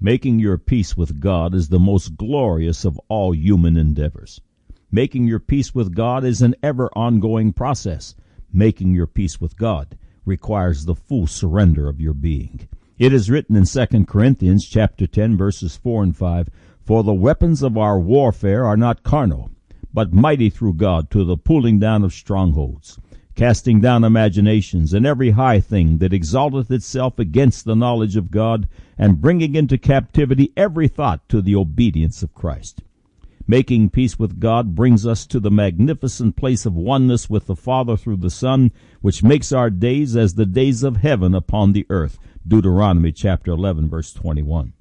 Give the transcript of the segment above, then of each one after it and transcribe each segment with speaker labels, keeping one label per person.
Speaker 1: Making your peace with God is the most glorious of all human endeavors. Making your peace with God is an ever ongoing process. Making your peace with God requires the full surrender of your being. It is written in 2 Corinthians chapter 10 verses 4 and 5, For the weapons of our warfare are not carnal, but mighty through God to the pulling down of strongholds casting down imaginations and every high thing that exalteth itself against the knowledge of God, and bringing into captivity every thought to the obedience of Christ. Making peace with God brings us to the magnificent place of oneness with the Father through the Son, which makes our days as the days of heaven upon the earth. Deuteronomy chapter 11 verse 21.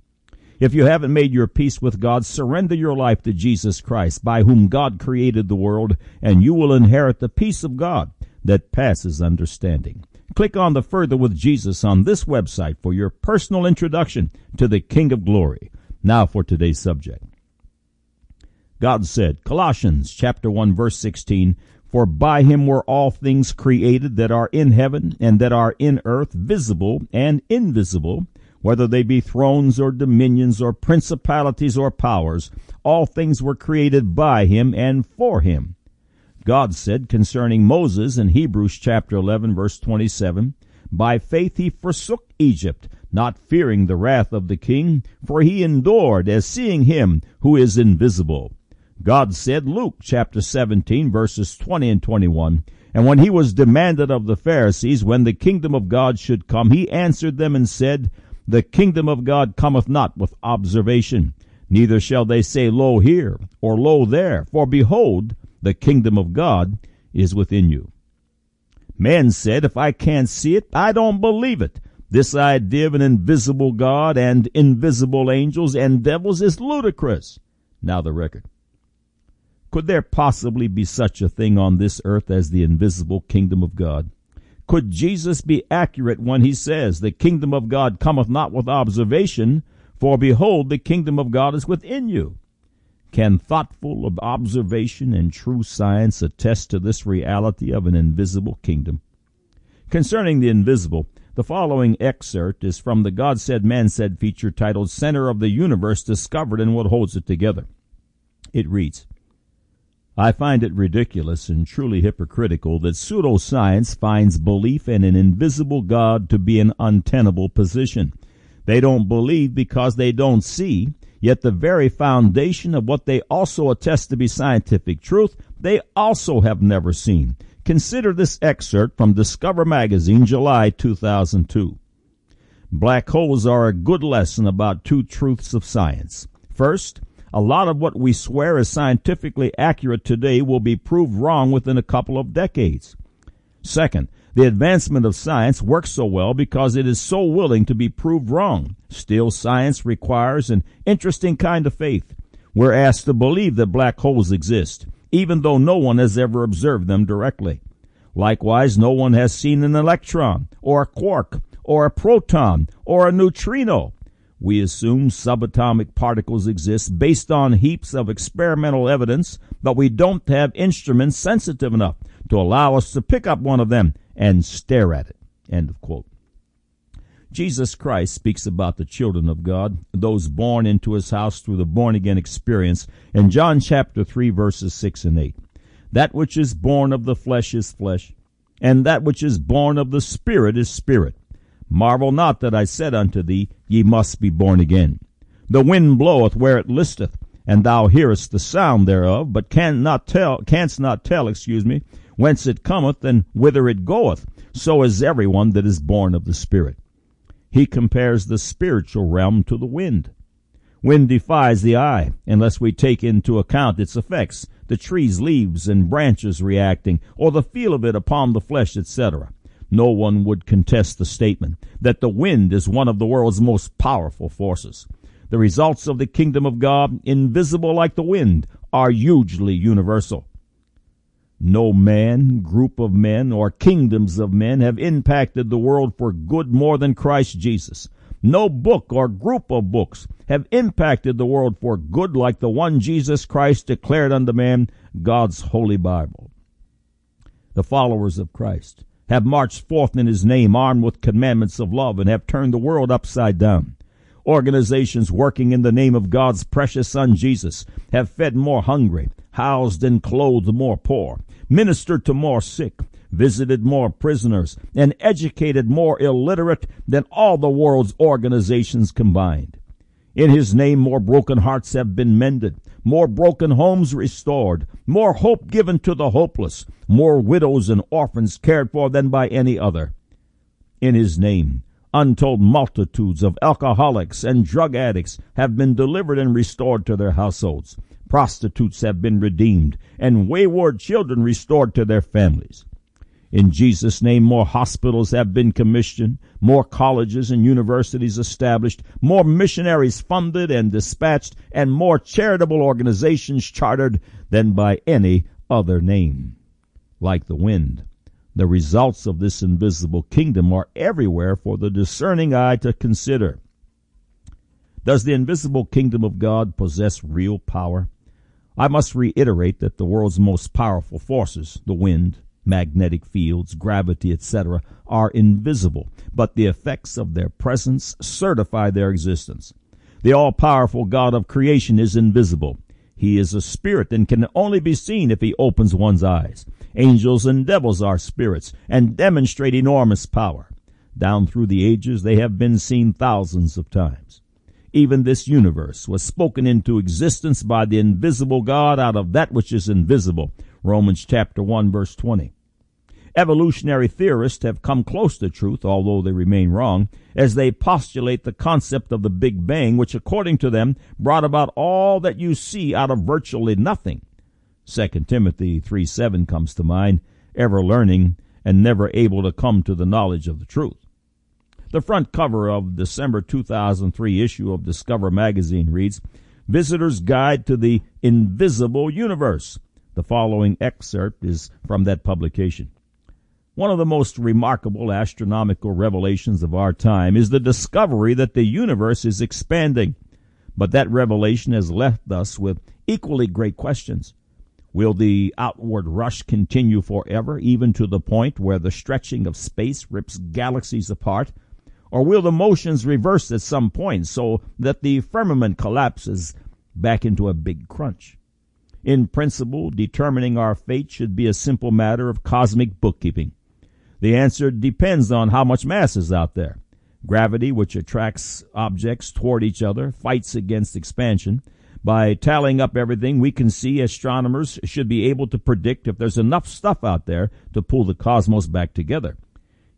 Speaker 1: If you haven't made your peace with God, surrender your life to Jesus Christ, by whom God created the world, and you will inherit the peace of God that passes understanding. Click on the Further with Jesus on this website for your personal introduction to the King of Glory. Now for today's subject. God said, Colossians chapter 1 verse 16, For by him were all things created that are in heaven and that are in earth, visible and invisible, whether they be thrones or dominions or principalities or powers, all things were created by him and for him God said concerning Moses in Hebrews chapter 11 verse 27, By faith he forsook Egypt, not fearing the wrath of the king, for he endured as seeing him who is invisible. God said, Luke chapter 17 verses 20 and 21, And when he was demanded of the Pharisees when the kingdom of God should come, he answered them and said, The kingdom of God cometh not with observation, neither shall they say, Lo here, or Lo there, for behold, the kingdom of God is within you. Man said, if I can't see it, I don't believe it. This idea of an invisible God and invisible angels and devils is ludicrous. Now the record. Could there possibly be such a thing on this earth as the invisible kingdom of God? Could Jesus be accurate when he says, the kingdom of God cometh not with observation, for behold, the kingdom of God is within you? Can thoughtful observation and true science attest to this reality of an invisible kingdom? Concerning the invisible, the following excerpt is from the God Said Man Said feature titled Center of the Universe Discovered and What Holds It Together. It reads, I find it ridiculous and truly hypocritical that pseudoscience finds belief in an invisible God to be an untenable position. They don't believe because they don't see, Yet the very foundation of what they also attest to be scientific truth, they also have never seen. Consider this excerpt from Discover Magazine, July 2002. Black holes are a good lesson about two truths of science. First, a lot of what we swear is scientifically accurate today will be proved wrong within a couple of decades. Second, the advancement of science works so well because it is so willing to be proved wrong. Still, science requires an interesting kind of faith. We're asked to believe that black holes exist, even though no one has ever observed them directly. Likewise, no one has seen an electron, or a quark, or a proton, or a neutrino. We assume subatomic particles exist based on heaps of experimental evidence, but we don't have instruments sensitive enough to allow us to pick up one of them and stare at it. End of quote. Jesus Christ speaks about the children of God, those born into his house through the born again experience in John chapter 3 verses 6 and 8. That which is born of the flesh is flesh, and that which is born of the spirit is spirit. Marvel not that I said unto thee, ye must be born again. The wind bloweth where it listeth, and thou hearest the sound thereof, but can not tell, canst not tell, excuse me, whence it cometh and whither it goeth. So is every one that is born of the Spirit. He compares the spiritual realm to the wind. Wind defies the eye unless we take into account its effects, the trees, leaves, and branches reacting, or the feel of it upon the flesh, etc. No one would contest the statement that the wind is one of the world's most powerful forces. The results of the kingdom of God, invisible like the wind, are hugely universal. No man, group of men, or kingdoms of men have impacted the world for good more than Christ Jesus. No book or group of books have impacted the world for good like the one Jesus Christ declared unto man, God's Holy Bible. The followers of Christ have marched forth in his name armed with commandments of love and have turned the world upside down. Organizations working in the name of God's precious Son Jesus have fed more hungry, housed and clothed more poor, ministered to more sick, visited more prisoners, and educated more illiterate than all the world's organizations combined. In his name, more broken hearts have been mended, more broken homes restored, more hope given to the hopeless, more widows and orphans cared for than by any other. In his name, untold multitudes of alcoholics and drug addicts have been delivered and restored to their households. Prostitutes have been redeemed, and wayward children restored to their families. In Jesus' name, more hospitals have been commissioned, more colleges and universities established, more missionaries funded and dispatched, and more charitable organizations chartered than by any other name. Like the wind, the results of this invisible kingdom are everywhere for the discerning eye to consider. Does the invisible kingdom of God possess real power? I must reiterate that the world's most powerful forces, the wind, magnetic fields, gravity, etc., are invisible, but the effects of their presence certify their existence. The all powerful God of creation is invisible. He is a spirit and can only be seen if he opens one's eyes. Angels and devils are spirits and demonstrate enormous power. Down through the ages, they have been seen thousands of times. Even this universe was spoken into existence by the invisible God out of that which is invisible. Romans chapter 1 verse 20. Evolutionary theorists have come close to truth, although they remain wrong, as they postulate the concept of the Big Bang, which according to them brought about all that you see out of virtually nothing. 2 Timothy 3 7 comes to mind, ever learning and never able to come to the knowledge of the truth. The front cover of December 2003 issue of Discover magazine reads, Visitor's Guide to the Invisible Universe. The following excerpt is from that publication. One of the most remarkable astronomical revelations of our time is the discovery that the universe is expanding. But that revelation has left us with equally great questions. Will the outward rush continue forever, even to the point where the stretching of space rips galaxies apart? Or will the motions reverse at some point so that the firmament collapses back into a big crunch? In principle, determining our fate should be a simple matter of cosmic bookkeeping. The answer depends on how much mass is out there. Gravity, which attracts objects toward each other, fights against expansion. By tallying up everything we can see, astronomers should be able to predict if there's enough stuff out there to pull the cosmos back together.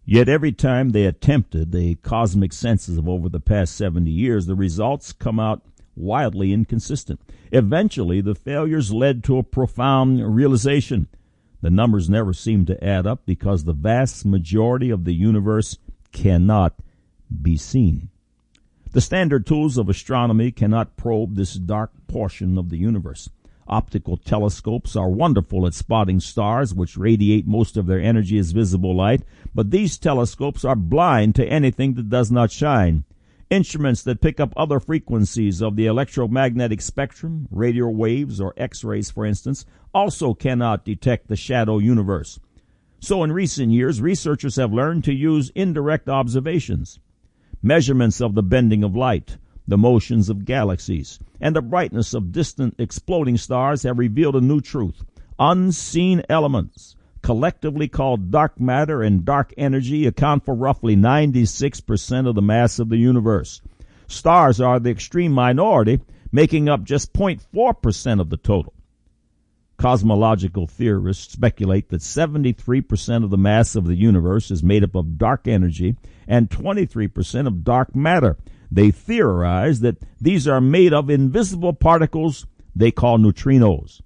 Speaker 1: Yet every time they attempted the cosmic census of over the past 70 years, the results come out wildly inconsistent. Eventually, the failures led to a profound realization the numbers never seem to add up because the vast majority of the universe cannot be seen. The standard tools of astronomy cannot probe this dark portion of the universe. Optical telescopes are wonderful at spotting stars which radiate most of their energy as visible light, but these telescopes are blind to anything that does not shine. Instruments that pick up other frequencies of the electromagnetic spectrum, radio waves or X-rays for instance, also cannot detect the shadow universe. So in recent years, researchers have learned to use indirect observations. Measurements of the bending of light, the motions of galaxies, and the brightness of distant exploding stars have revealed a new truth. Unseen elements collectively called dark matter and dark energy, account for roughly 96% of the mass of the universe. Stars are the extreme minority, making up just 0.4% of the total. Cosmological theorists speculate that 73% of the mass of the universe is made up of dark energy and 23% of dark matter. They theorize that these are made of invisible particles they call neutrinos.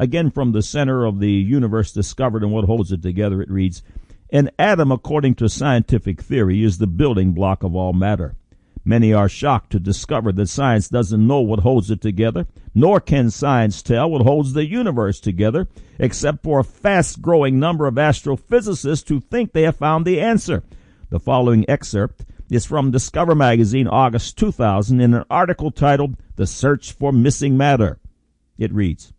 Speaker 1: Again, from the center of the universe discovered and what holds it together, it reads, An atom, according to scientific theory, is the building block of all matter. Many are shocked to discover that science doesn't know what holds it together, nor can science tell what holds the universe together, except for a fast growing number of astrophysicists who think they have found the answer. The following excerpt is from Discover Magazine, August 2000, in an article titled The Search for Missing Matter. It reads,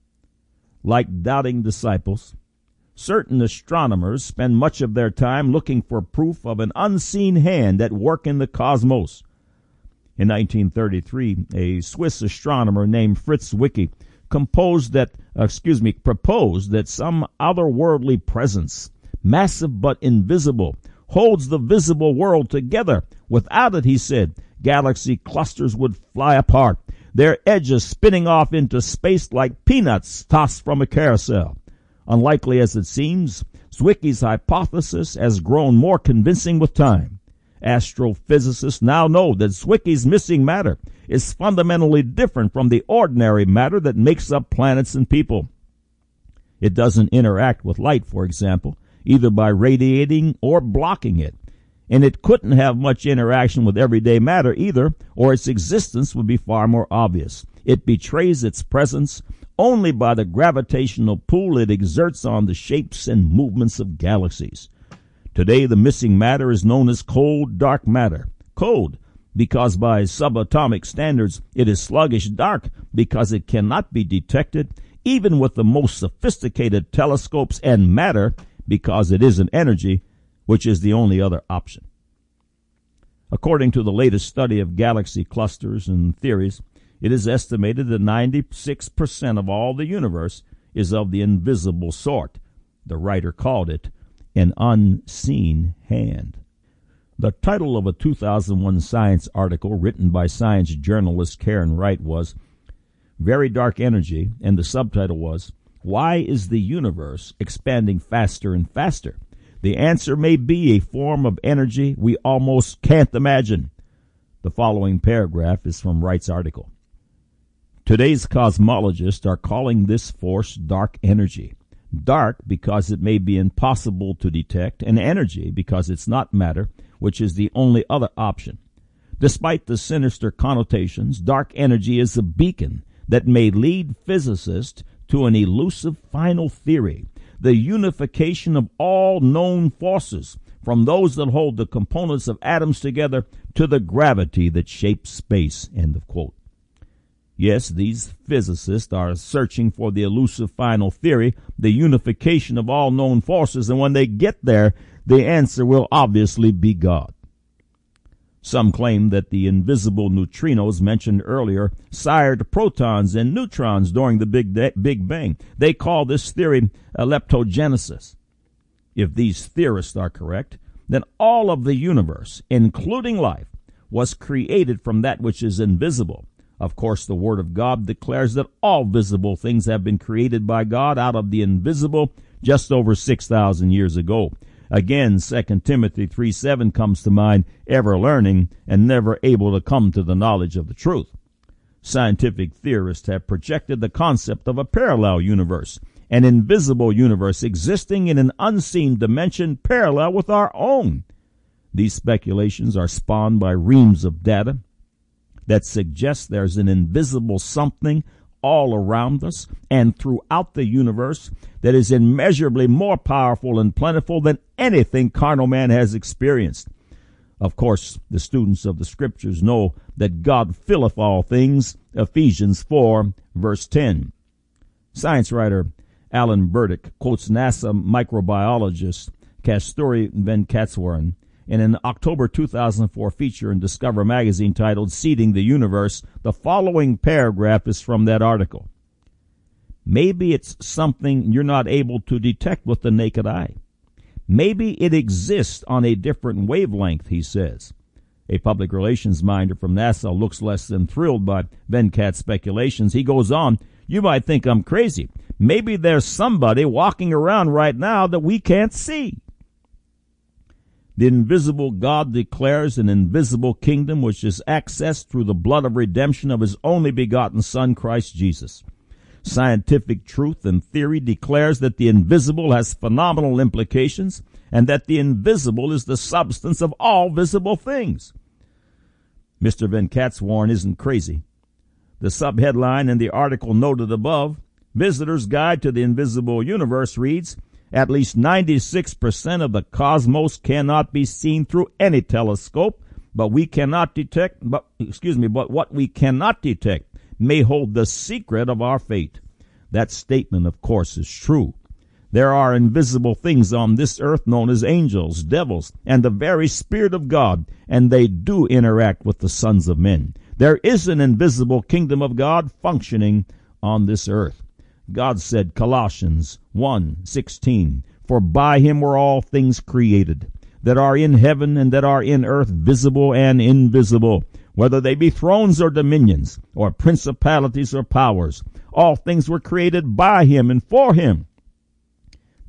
Speaker 1: like doubting disciples, certain astronomers spend much of their time looking for proof of an unseen hand at work in the cosmos. In 1933, a Swiss astronomer named Fritz Zwicky composed that, uh, excuse me, proposed that some otherworldly presence, massive but invisible, holds the visible world together. Without it, he said, galaxy clusters would fly apart, their edges spinning off into space like peanuts tossed from a carousel. Unlikely as it seems, Zwicky's hypothesis has grown more convincing with time. Astrophysicists now know that Zwicky's missing matter is fundamentally different from the ordinary matter that makes up planets and people. It doesn't interact with light, for example, either by radiating or blocking it. And it couldn't have much interaction with everyday matter either, or its existence would be far more obvious. It betrays its presence only by the gravitational pull it exerts on the shapes and movements of galaxies. Today, the missing matter is known as cold dark matter. Cold, because by subatomic standards it is sluggish dark because it cannot be detected even with the most sophisticated telescopes and matter because it isn't energy, which is the only other option. According to the latest study of galaxy clusters and theories, it is estimated that 96% of all the universe is of the invisible sort. The writer called it an unseen hand. The title of a 2001 Science article written by science journalist Karen Wright was Very Dark Energy, and the subtitle was Why is the Universe Expanding Faster and Faster? The answer may be a form of energy we almost can't imagine. The following paragraph is from Wright's article. Today's cosmologists are calling this force dark energy. Dark because it may be impossible to detect, and energy because it's not matter, which is the only other option. Despite the sinister connotations, dark energy is a beacon that may lead physicists to an elusive final theory, the unification of all known forces, from those that hold the components of atoms together to the gravity that shapes space. End of quote. Yes, these physicists are searching for the elusive final theory, the unification of all known forces, and when they get there, the answer will obviously be God. Some claim that the invisible neutrinos mentioned earlier sired protons and neutrons during the Big, Big Bang. They call this theory leptogenesis. If these theorists are correct, then all of the universe, including life, was created from that which is invisible of course, the Word of God declares that all visible things have been created by God out of the invisible just over 6,000 years ago. Again, 2 Timothy 3 7 comes to mind, ever learning and never able to come to the knowledge of the truth. Scientific theorists have projected the concept of a parallel universe, an invisible universe existing in an unseen dimension parallel with our own. These speculations are spawned by reams of data, that suggests there's an invisible something all around us and throughout the universe that is immeasurably more powerful and plentiful than anything carnal man has experienced. Of course, the students of the scriptures know that God filleth all things, Ephesians 4 verse 10. Science writer Alan Burdick quotes NASA microbiologist Kasturi Venkateswaran in an October 2004 feature in Discover magazine titled Seeding the Universe, the following paragraph is from that article. Maybe it's something you're not able to detect with the naked eye. Maybe it exists on a different wavelength, he says. A public relations minder from NASA looks less than thrilled by Venkat's speculations. He goes on, you might think I'm crazy. Maybe there's somebody walking around right now that we can't see. The invisible God declares an invisible kingdom which is accessed through the blood of redemption of his only begotten Son, Christ Jesus. Scientific truth and theory declares that the invisible has phenomenal implications and that the invisible is the substance of all visible things. Mr. Van Venkateswaran isn't crazy. The subheadline in the article noted above, Visitor's Guide to the Invisible Universe reads, at least 96% of the cosmos cannot be seen through any telescope, but we cannot detect, but, excuse me, but what we cannot detect may hold the secret of our fate. That statement, of course, is true. There are invisible things on this earth known as angels, devils, and the very Spirit of God, and they do interact with the sons of men. There is an invisible kingdom of God functioning on this earth. God said, Colossians 1 16, For by him were all things created, that are in heaven and that are in earth, visible and invisible, whether they be thrones or dominions, or principalities or powers. All things were created by him and for him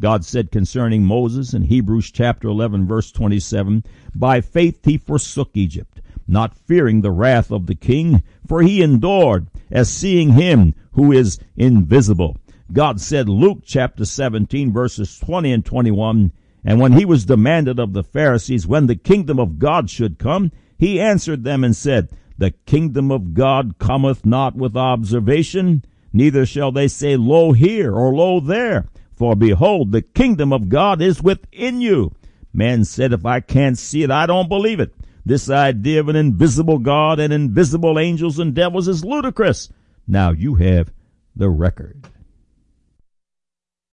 Speaker 1: God said concerning Moses in Hebrews chapter 11 verse 27, By faith he forsook Egypt, not fearing the wrath of the king, for he endured as seeing him who is invisible. God said Luke chapter 17 verses 20 and 21, And when he was demanded of the Pharisees when the kingdom of God should come, he answered them and said, The kingdom of God cometh not with observation, neither shall they say, Lo here or lo there for behold, the kingdom of God is within you. Man said, if I can't see it, I don't believe it. This idea of an invisible God and invisible angels and devils is ludicrous. Now you have the record.